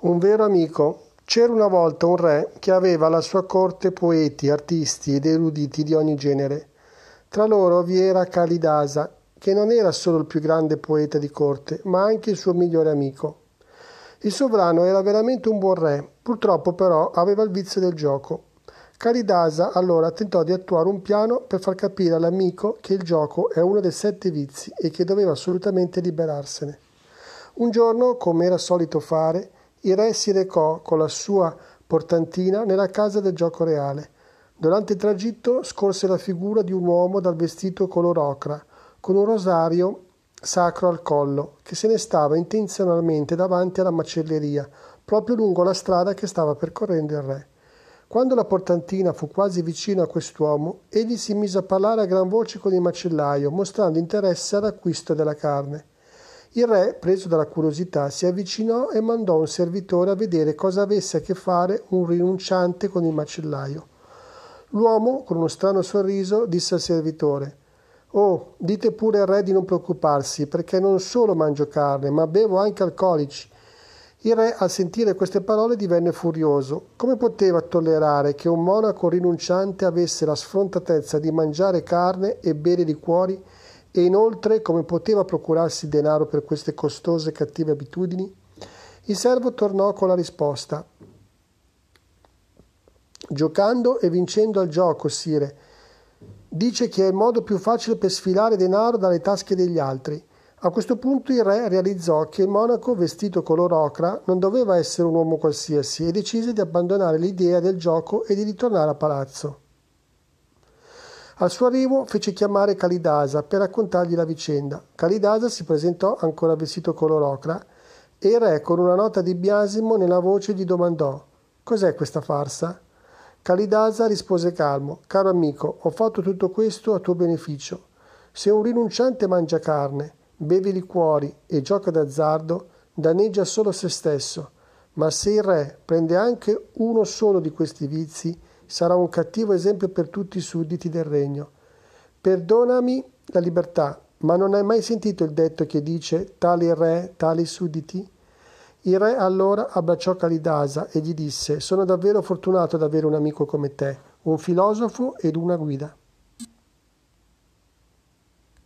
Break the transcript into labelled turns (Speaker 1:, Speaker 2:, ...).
Speaker 1: Un vero amico. C'era una volta un re che aveva alla sua corte poeti, artisti ed eruditi di ogni genere. Tra loro vi era Kalidasa, che non era solo il più grande poeta di corte, ma anche il suo migliore amico. Il sovrano era veramente un buon re, purtroppo però aveva il vizio del gioco. Kalidasa allora tentò di attuare un piano per far capire all'amico che il gioco è uno dei sette vizi e che doveva assolutamente liberarsene. Un giorno, come era solito fare, il re si recò con la sua portantina nella casa del gioco reale. Durante il tragitto scorse la figura di un uomo dal vestito color ocra, con un rosario sacro al collo, che se ne stava intenzionalmente davanti alla macelleria, proprio lungo la strada che stava percorrendo il re. Quando la portantina fu quasi vicino a quest'uomo, egli si mise a parlare a gran voce con il macellaio, mostrando interesse all'acquisto della carne. Il re, preso dalla curiosità, si avvicinò e mandò un servitore a vedere cosa avesse a che fare un rinunciante con il macellaio. L'uomo, con uno strano sorriso, disse al servitore Oh, dite pure al re di non preoccuparsi, perché non solo mangio carne, ma bevo anche alcolici. Il re, al sentire queste parole, divenne furioso. Come poteva tollerare che un monaco rinunciante avesse la sfrontatezza di mangiare carne e bere liquori? E inoltre come poteva procurarsi denaro per queste costose e cattive abitudini? Il servo tornò con la risposta. Giocando e vincendo al gioco, sire. Dice che è il modo più facile per sfilare denaro dalle tasche degli altri. A questo punto il re realizzò che il monaco vestito color ocra non doveva essere un uomo qualsiasi e decise di abbandonare l'idea del gioco e di ritornare a palazzo. Al suo arrivo fece chiamare Kalidasa per raccontargli la vicenda. Kalidasa si presentò ancora vestito color ocra e il re con una nota di biasimo nella voce gli domandò Cos'è questa farsa? Kalidasa rispose calmo Caro amico, ho fatto tutto questo a tuo beneficio. Se un rinunciante mangia carne, beve liquori e gioca d'azzardo, danneggia solo se stesso. Ma se il re prende anche uno solo di questi vizi, sarà un cattivo esempio per tutti i sudditi del regno. Perdonami la libertà, ma non hai mai sentito il detto che dice tali re, tali sudditi? Il re allora abbracciò Kalidasa e gli disse Sono davvero fortunato ad avere un amico come te, un filosofo ed una guida.